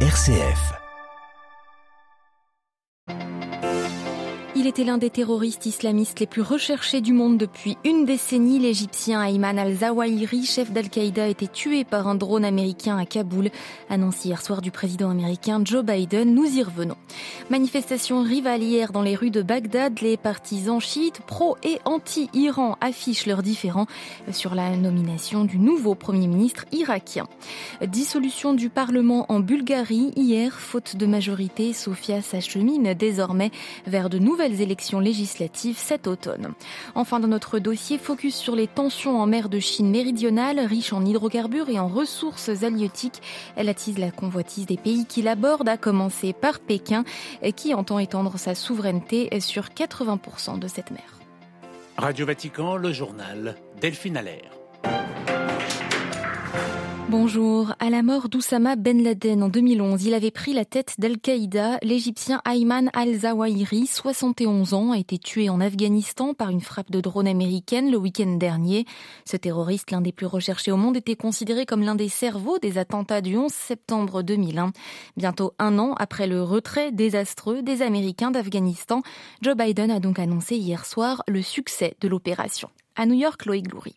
RCF. Il était l'un des terroristes islamistes les plus recherchés du monde depuis une décennie. L'Égyptien Ayman al-Zawahiri, chef d'Al-Qaïda, a été tué par un drone américain à Kaboul. Annonce hier soir du président américain Joe Biden. Nous y revenons. Manifestation rivalière dans les rues de Bagdad. Les partisans chiites, pro et anti-Iran affichent leurs différends sur la nomination du nouveau premier ministre irakien. Dissolution du Parlement en Bulgarie. Hier, faute de majorité, Sofia s'achemine désormais vers de nouvelles élections législatives cet automne. Enfin, dans notre dossier, focus sur les tensions en mer de Chine méridionale, riche en hydrocarbures et en ressources halieutiques. Elle attise la convoitise des pays qui l'abordent, à commencer par Pékin, qui entend étendre sa souveraineté sur 80% de cette mer. Radio Vatican, le journal Delphine Allaire. Bonjour. À la mort d'Oussama Ben Laden en 2011, il avait pris la tête d'Al-Qaïda. L'Égyptien Ayman al-Zawahiri, 71 ans, a été tué en Afghanistan par une frappe de drone américaine le week-end dernier. Ce terroriste, l'un des plus recherchés au monde, était considéré comme l'un des cerveaux des attentats du 11 septembre 2001. Bientôt un an après le retrait désastreux des Américains d'Afghanistan, Joe Biden a donc annoncé hier soir le succès de l'opération. À New York, Loïc Loury.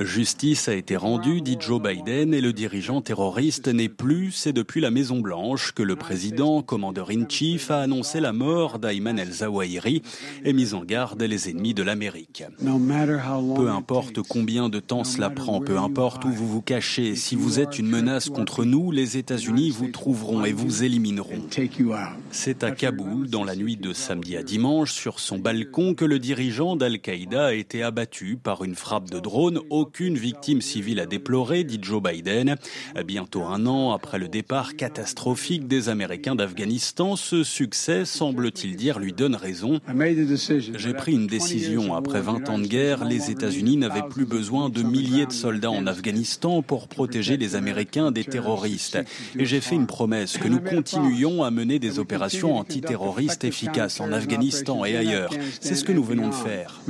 Justice a été rendue, dit Joe Biden, et le dirigeant terroriste n'est plus. C'est depuis la Maison Blanche que le président, commandeur in chief, a annoncé la mort d'Ayman el-Zawahiri et mis en garde les ennemis de l'Amérique. Peu importe combien de temps cela prend, peu importe où vous vous cachez, si vous êtes une menace contre nous, les États-Unis vous trouveront et vous élimineront. C'est à Kaboul, dans la nuit de samedi à dimanche, sur son balcon, que le dirigeant d'Al-Qaïda a été abattu par une frappe de drone. Aucune victime civile à déplorer, dit Joe Biden. Bientôt un an après le départ catastrophique des Américains d'Afghanistan, ce succès, semble-t-il dire, lui donne raison. J'ai pris une décision. Après 20 ans de guerre, les États-Unis n'avaient plus besoin de milliers de soldats en Afghanistan pour protéger les Américains des terroristes. Et j'ai fait une promesse que nous continuions à mener des opérations antiterroristes efficaces en Afghanistan et ailleurs. C'est ce que nous venons de faire.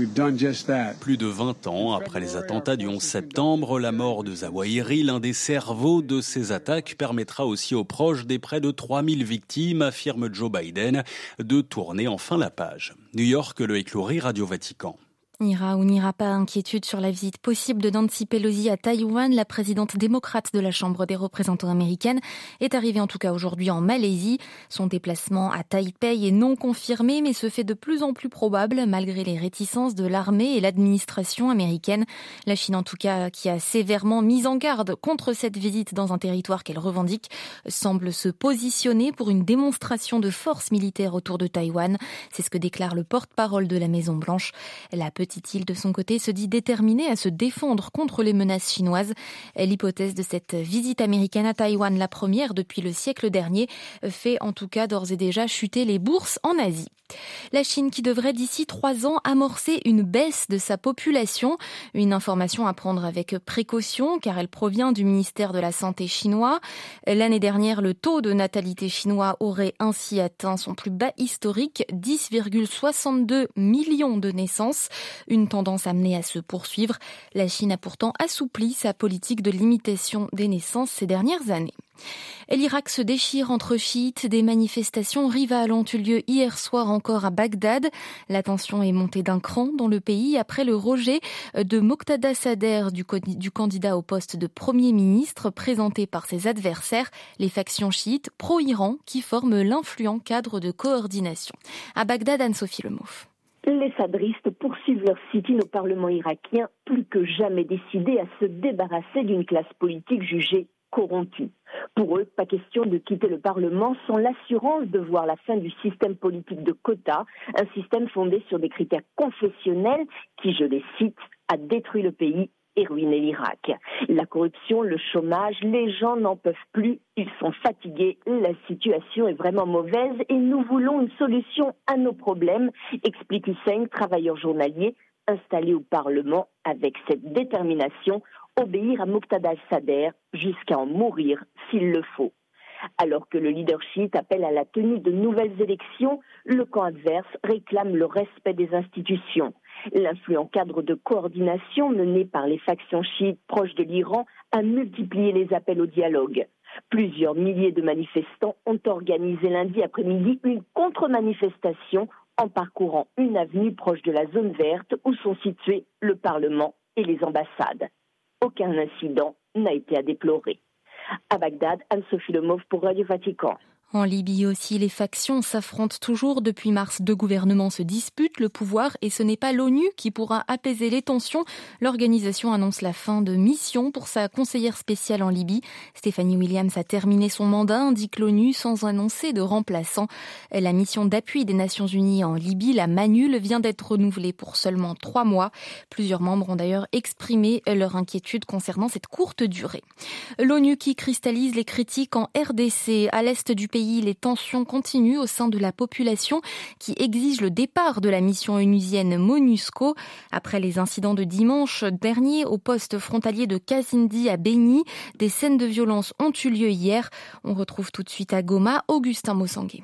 Plus de 20 ans après les attentats du 11 septembre, la mort de Zawahiri, l'un des cerveaux de ces attaques, permettra aussi aux proches des près de 3000 victimes, affirme Joe Biden, de tourner enfin la page. New York, le écloury, Radio Vatican. N'ira ou n'ira pas inquiétude sur la visite possible de Nancy Pelosi à Taïwan. La présidente démocrate de la Chambre des représentants américaine est arrivée en tout cas aujourd'hui en Malaisie. Son déplacement à Taipei est non confirmé mais se fait de plus en plus probable malgré les réticences de l'armée et l'administration américaine. La Chine en tout cas qui a sévèrement mis en garde contre cette visite dans un territoire qu'elle revendique semble se positionner pour une démonstration de force militaire autour de Taïwan. C'est ce que déclare le porte-parole de la Maison Blanche. La petite île de son côté se dit déterminée à se défendre contre les menaces chinoises. L'hypothèse de cette visite américaine à Taïwan, la première depuis le siècle dernier, fait en tout cas d'ores et déjà chuter les bourses en Asie. La Chine qui devrait d'ici trois ans amorcer une baisse de sa population, une information à prendre avec précaution car elle provient du ministère de la Santé chinois. L'année dernière, le taux de natalité chinois aurait ainsi atteint son plus bas historique, 10,62 millions de naissances, une tendance amenée à se poursuivre. La Chine a pourtant assoupli sa politique de limitation des naissances ces dernières années. Et l'Irak se déchire entre chiites. Des manifestations rivales ont eu lieu hier soir encore à Bagdad. La tension est montée d'un cran dans le pays après le rejet de Moqtada Sader du, du candidat au poste de Premier ministre présenté par ses adversaires, les factions chiites pro-Iran qui forment l'influent cadre de coordination. À Bagdad, Anne-Sophie Lemouf. Les sadristes poursuivent leur sit-in au Parlement irakien, plus que jamais décidés à se débarrasser d'une classe politique jugée corrompue. Pour eux, pas question de quitter le Parlement sans l'assurance de voir la fin du système politique de quotas, un système fondé sur des critères confessionnels qui, je les cite, a détruit le pays et ruiné l'Irak. La corruption, le chômage, les gens n'en peuvent plus, ils sont fatigués, la situation est vraiment mauvaise et nous voulons une solution à nos problèmes, explique Hussein, travailleur journalier installé au Parlement avec cette détermination obéir à Muqtada al-Sadr jusqu'à en mourir s'il le faut. Alors que le leadership appelle à la tenue de nouvelles élections, le camp adverse réclame le respect des institutions. L'influent cadre de coordination mené par les factions chiites proches de l'Iran a multiplié les appels au dialogue. Plusieurs milliers de manifestants ont organisé lundi après-midi une contre-manifestation en parcourant une avenue proche de la zone verte où sont situés le Parlement et les ambassades. Aucun incident n'a été à déplorer. À Bagdad, Anne-Sophie Lemov pour Radio Vatican. En Libye aussi, les factions s'affrontent toujours. Depuis mars, deux gouvernements se disputent le pouvoir et ce n'est pas l'ONU qui pourra apaiser les tensions. L'organisation annonce la fin de mission pour sa conseillère spéciale en Libye. Stéphanie Williams a terminé son mandat, indique l'ONU, sans annoncer de remplaçant. La mission d'appui des Nations Unies en Libye, la MANUL, vient d'être renouvelée pour seulement trois mois. Plusieurs membres ont d'ailleurs exprimé leur inquiétude concernant cette courte durée. L'ONU qui cristallise les critiques en RDC, à l'est du pays les tensions continuent au sein de la population qui exige le départ de la mission onusienne MONUSCO. Après les incidents de dimanche dernier au poste frontalier de Kazindi à Beni, des scènes de violence ont eu lieu hier. On retrouve tout de suite à Goma Augustin Mossangué.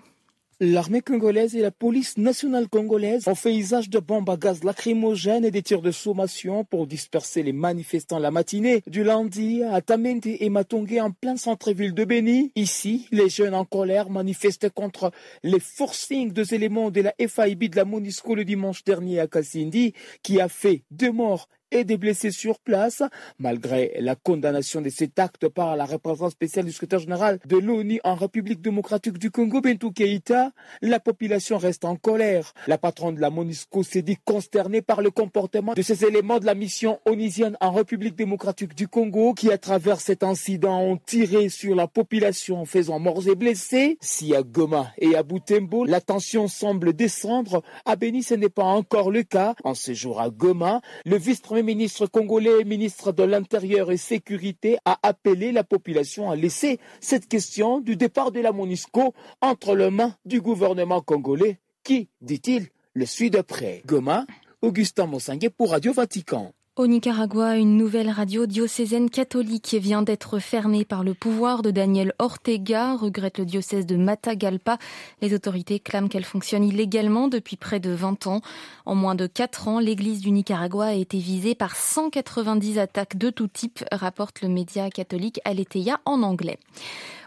L'armée congolaise et la police nationale congolaise ont fait usage de bombes à gaz lacrymogènes et des tirs de sommation pour disperser les manifestants la matinée du lundi à Tamende et Matongé en plein centre-ville de Béni. Ici, les jeunes en colère manifestaient contre les forcings des éléments de la FIB de la MONUSCO le dimanche dernier à Kassindi qui a fait deux morts et des blessés sur place. Malgré la condamnation de cet acte par la représentante spéciale du secrétaire général de l'ONU en République démocratique du Congo, Bentou Keïta, la population reste en colère. La patronne de la MONUSCO s'est dit consternée par le comportement de ces éléments de la mission onisienne en République démocratique du Congo qui, à travers cet incident, ont tiré sur la population en faisant morts et blessés. Si à Goma et à Butembo, la tension semble descendre, à Beni, ce n'est pas encore le cas. En ce jour à Goma, le vice-premier ministre congolais, ministre de l'Intérieur et Sécurité, a appelé la population à laisser cette question du départ de la MONUSCO entre les mains du gouvernement congolais qui, dit-il, le suit de près? Goma, Augustin Mossanguet pour Radio Vatican. Au Nicaragua, une nouvelle radio diocésaine catholique vient d'être fermée par le pouvoir de Daniel Ortega, regrette le diocèse de Matagalpa. Les autorités clament qu'elle fonctionne illégalement depuis près de 20 ans. En moins de 4 ans, l'église du Nicaragua a été visée par 190 attaques de tout type, rapporte le média catholique Aletheia en anglais.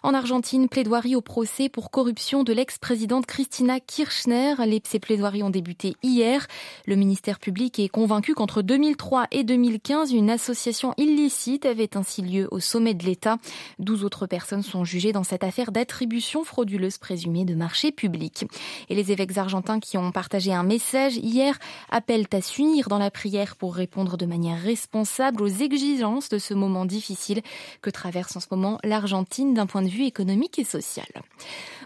En Argentine, plaidoirie au procès pour corruption de l'ex-présidente Christina Kirchner. ces plaidoiries ont débuté hier. Le ministère public est convaincu qu'entre 2003 et 2015, une association illicite avait ainsi lieu au sommet de l'État. Douze autres personnes sont jugées dans cette affaire d'attribution frauduleuse présumée de marchés publics. Et les évêques argentins qui ont partagé un message hier appellent à s'unir dans la prière pour répondre de manière responsable aux exigences de ce moment difficile que traverse en ce moment l'Argentine d'un point de vue économique et social.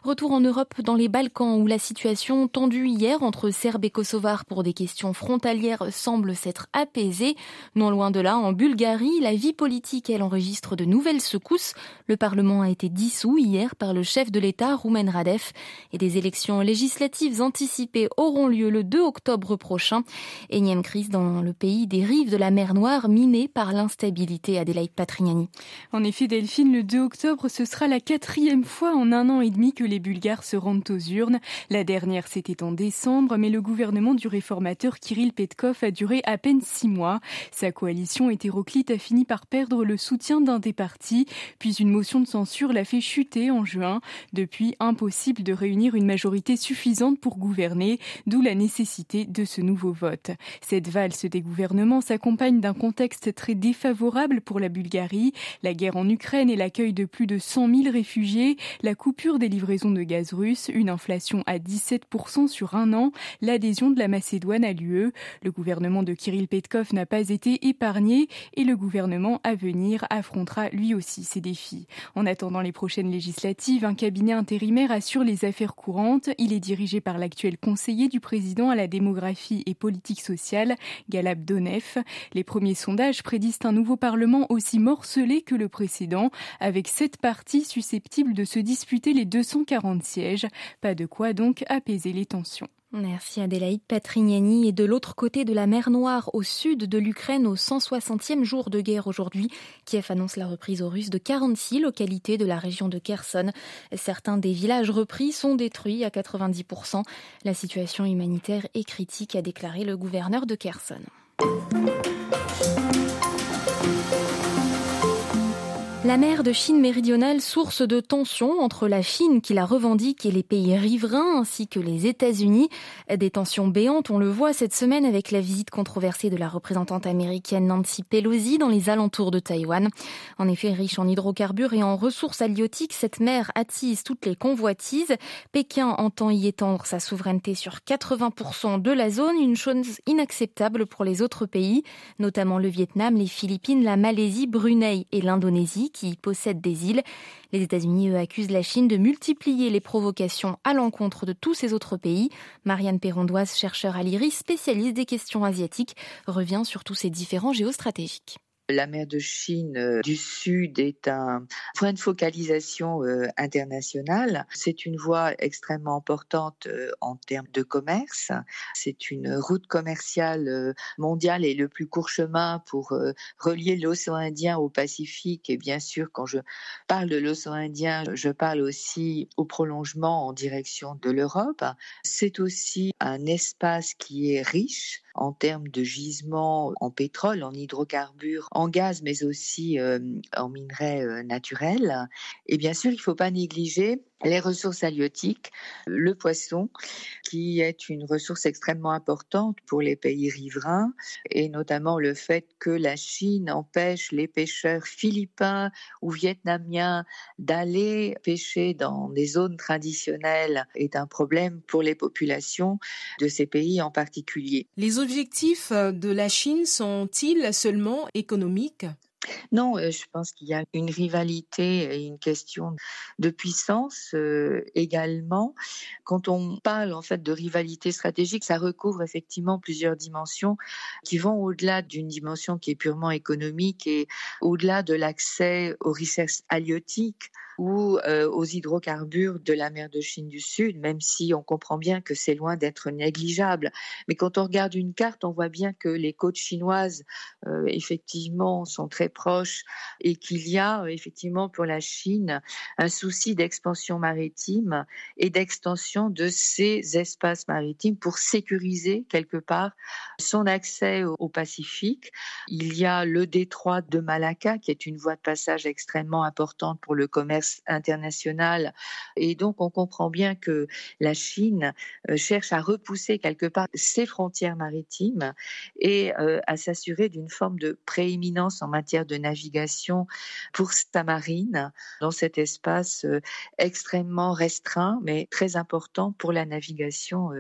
Retour en Europe dans les Balkans où la situation tendue hier entre Serbes et Kosovars pour des questions frontalières semble s'être apaisée. Non loin de là, en Bulgarie, la vie politique, elle enregistre de nouvelles secousses. Le Parlement a été dissous hier par le chef de l'État, Roumen Radev, et des élections législatives anticipées auront lieu le 2 octobre prochain. Énième crise dans le pays des rives de la mer Noire minée par l'instabilité Adélaïde Patrignani. En effet, Delphine, le 2 octobre, ce sera la quatrième fois en un an et demi que les Bulgares se rendent aux urnes. La dernière, c'était en décembre, mais le gouvernement du réformateur Kirill Petkov a duré à peine six mois. Sa coalition hétéroclite a fini par perdre le soutien d'un des partis, puis une motion de censure l'a fait chuter en juin. Depuis, impossible de réunir une majorité suffisante pour gouverner, d'où la nécessité de ce nouveau vote. Cette valse des gouvernements s'accompagne d'un contexte très défavorable pour la Bulgarie, la guerre en Ukraine et l'accueil de plus de 100 000 réfugiés, la coupure des livraisons de gaz russe, une inflation à 17% sur un an, l'adhésion de la Macédoine à l'UE. Le gouvernement de Kirill Petkov n'a pas été épargné et le gouvernement à venir affrontera lui aussi ces défis. En attendant les prochaines législatives, un cabinet intérimaire assure les affaires courantes. Il est dirigé par l'actuel conseiller du président à la démographie et politique sociale, Galab Donef. Les premiers sondages prédisent un nouveau parlement aussi morcelé que le précédent, avec sept partis susceptibles de se disputer les 240 sièges. Pas de quoi donc apaiser les tensions. Merci Adélaïde Patrignani. Et de l'autre côté de la mer Noire, au sud de l'Ukraine, au 160e jour de guerre aujourd'hui, Kiev annonce la reprise aux Russes de 46 localités de la région de Kherson. Certains des villages repris sont détruits à 90%. La situation humanitaire est critique, a déclaré le gouverneur de Kherson. La mer de Chine méridionale, source de tensions entre la Chine qui la revendique et les pays riverains ainsi que les États-Unis. Des tensions béantes, on le voit cette semaine avec la visite controversée de la représentante américaine Nancy Pelosi dans les alentours de Taïwan. En effet, riche en hydrocarbures et en ressources halieutiques, cette mer attise toutes les convoitises. Pékin entend y étendre sa souveraineté sur 80% de la zone, une chose inacceptable pour les autres pays, notamment le Vietnam, les Philippines, la Malaisie, Brunei et l'Indonésie qui possèdent des îles. Les États-Unis, accusent la Chine de multiplier les provocations à l'encontre de tous ces autres pays. Marianne Perrondoise, chercheur à l'IRIS, spécialiste des questions asiatiques, revient sur tous ces différents géostratégiques. La mer de Chine euh, du Sud est un point de focalisation euh, internationale. C'est une voie extrêmement importante euh, en termes de commerce. C'est une route commerciale mondiale et le plus court chemin pour relier l'océan Indien au Pacifique. Et bien sûr, quand je parle de l'océan Indien, je parle aussi au prolongement en direction de l'Europe. C'est aussi un espace qui est riche en termes de gisements en pétrole, en hydrocarbures, en gaz, mais aussi euh, en minerais euh, naturels. Et bien sûr, il ne faut pas négliger les ressources halieutiques, le poisson, qui est une ressource extrêmement importante pour les pays riverains, et notamment le fait que la Chine empêche les pêcheurs philippins ou vietnamiens d'aller pêcher dans des zones traditionnelles est un problème pour les populations de ces pays en particulier. Les objectifs de la Chine sont-ils seulement économiques? Non, euh, je pense qu'il y a une rivalité et une question de puissance euh, également. Quand on parle en fait de rivalité stratégique, ça recouvre effectivement plusieurs dimensions qui vont au-delà d'une dimension qui est purement économique et au-delà de l'accès aux richesses halieutiques ou euh, aux hydrocarbures de la mer de Chine du Sud, même si on comprend bien que c'est loin d'être négligeable. Mais quand on regarde une carte, on voit bien que les côtes chinoises, euh, effectivement, sont très proches et qu'il y a effectivement pour la Chine un souci d'expansion maritime et d'extension de ces espaces maritimes pour sécuriser quelque part son accès au Pacifique. Il y a le détroit de Malacca, qui est une voie de passage extrêmement importante pour le commerce internationale. Et donc, on comprend bien que la Chine euh, cherche à repousser quelque part ses frontières maritimes et euh, à s'assurer d'une forme de prééminence en matière de navigation pour sa marine dans cet espace euh, extrêmement restreint, mais très important pour la navigation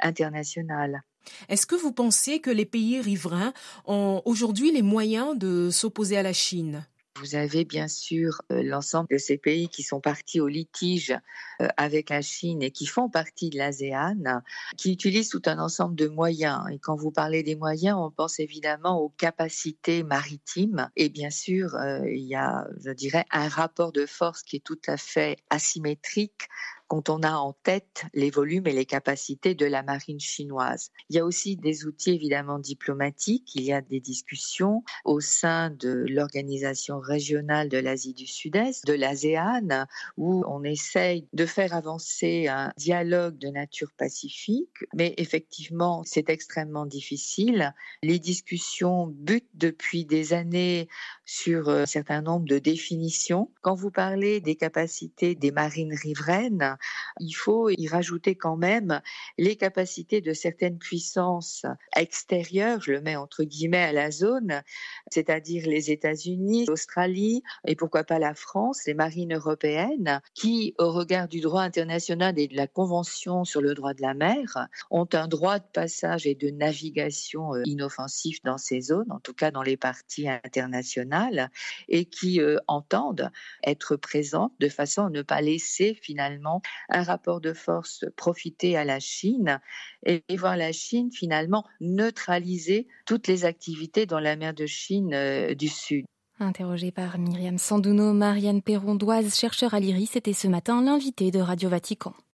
internationale. Est-ce que vous pensez que les pays riverains ont aujourd'hui les moyens de s'opposer à la Chine? Vous avez bien sûr euh, l'ensemble de ces pays qui sont partis au litige euh, avec la Chine et qui font partie de l'ASEAN, qui utilisent tout un ensemble de moyens. Et quand vous parlez des moyens, on pense évidemment aux capacités maritimes. Et bien sûr, euh, il y a, je dirais, un rapport de force qui est tout à fait asymétrique quand on a en tête les volumes et les capacités de la marine chinoise. Il y a aussi des outils évidemment diplomatiques, il y a des discussions au sein de l'organisation régionale de l'Asie du Sud-Est, de l'ASEAN, où on essaye de faire avancer un dialogue de nature pacifique, mais effectivement c'est extrêmement difficile. Les discussions butent depuis des années sur un certain nombre de définitions. Quand vous parlez des capacités des marines riveraines, il faut y rajouter quand même les capacités de certaines puissances extérieures, je le mets entre guillemets à la zone, c'est-à-dire les États-Unis, l'Australie et pourquoi pas la France, les marines européennes, qui, au regard du droit international et de la Convention sur le droit de la mer, ont un droit de passage et de navigation euh, inoffensif dans ces zones, en tout cas dans les parties internationales, et qui euh, entendent être présentes de façon à ne pas laisser finalement un rapport de force profiter à la Chine et, voir la Chine finalement neutraliser toutes les activités dans la mer de Chine euh, du Sud. Interrogée par Myriam Sandouno, Marianne Perrondoise, chercheur à l'IRIS, c'était ce matin l'invité de Radio Vatican.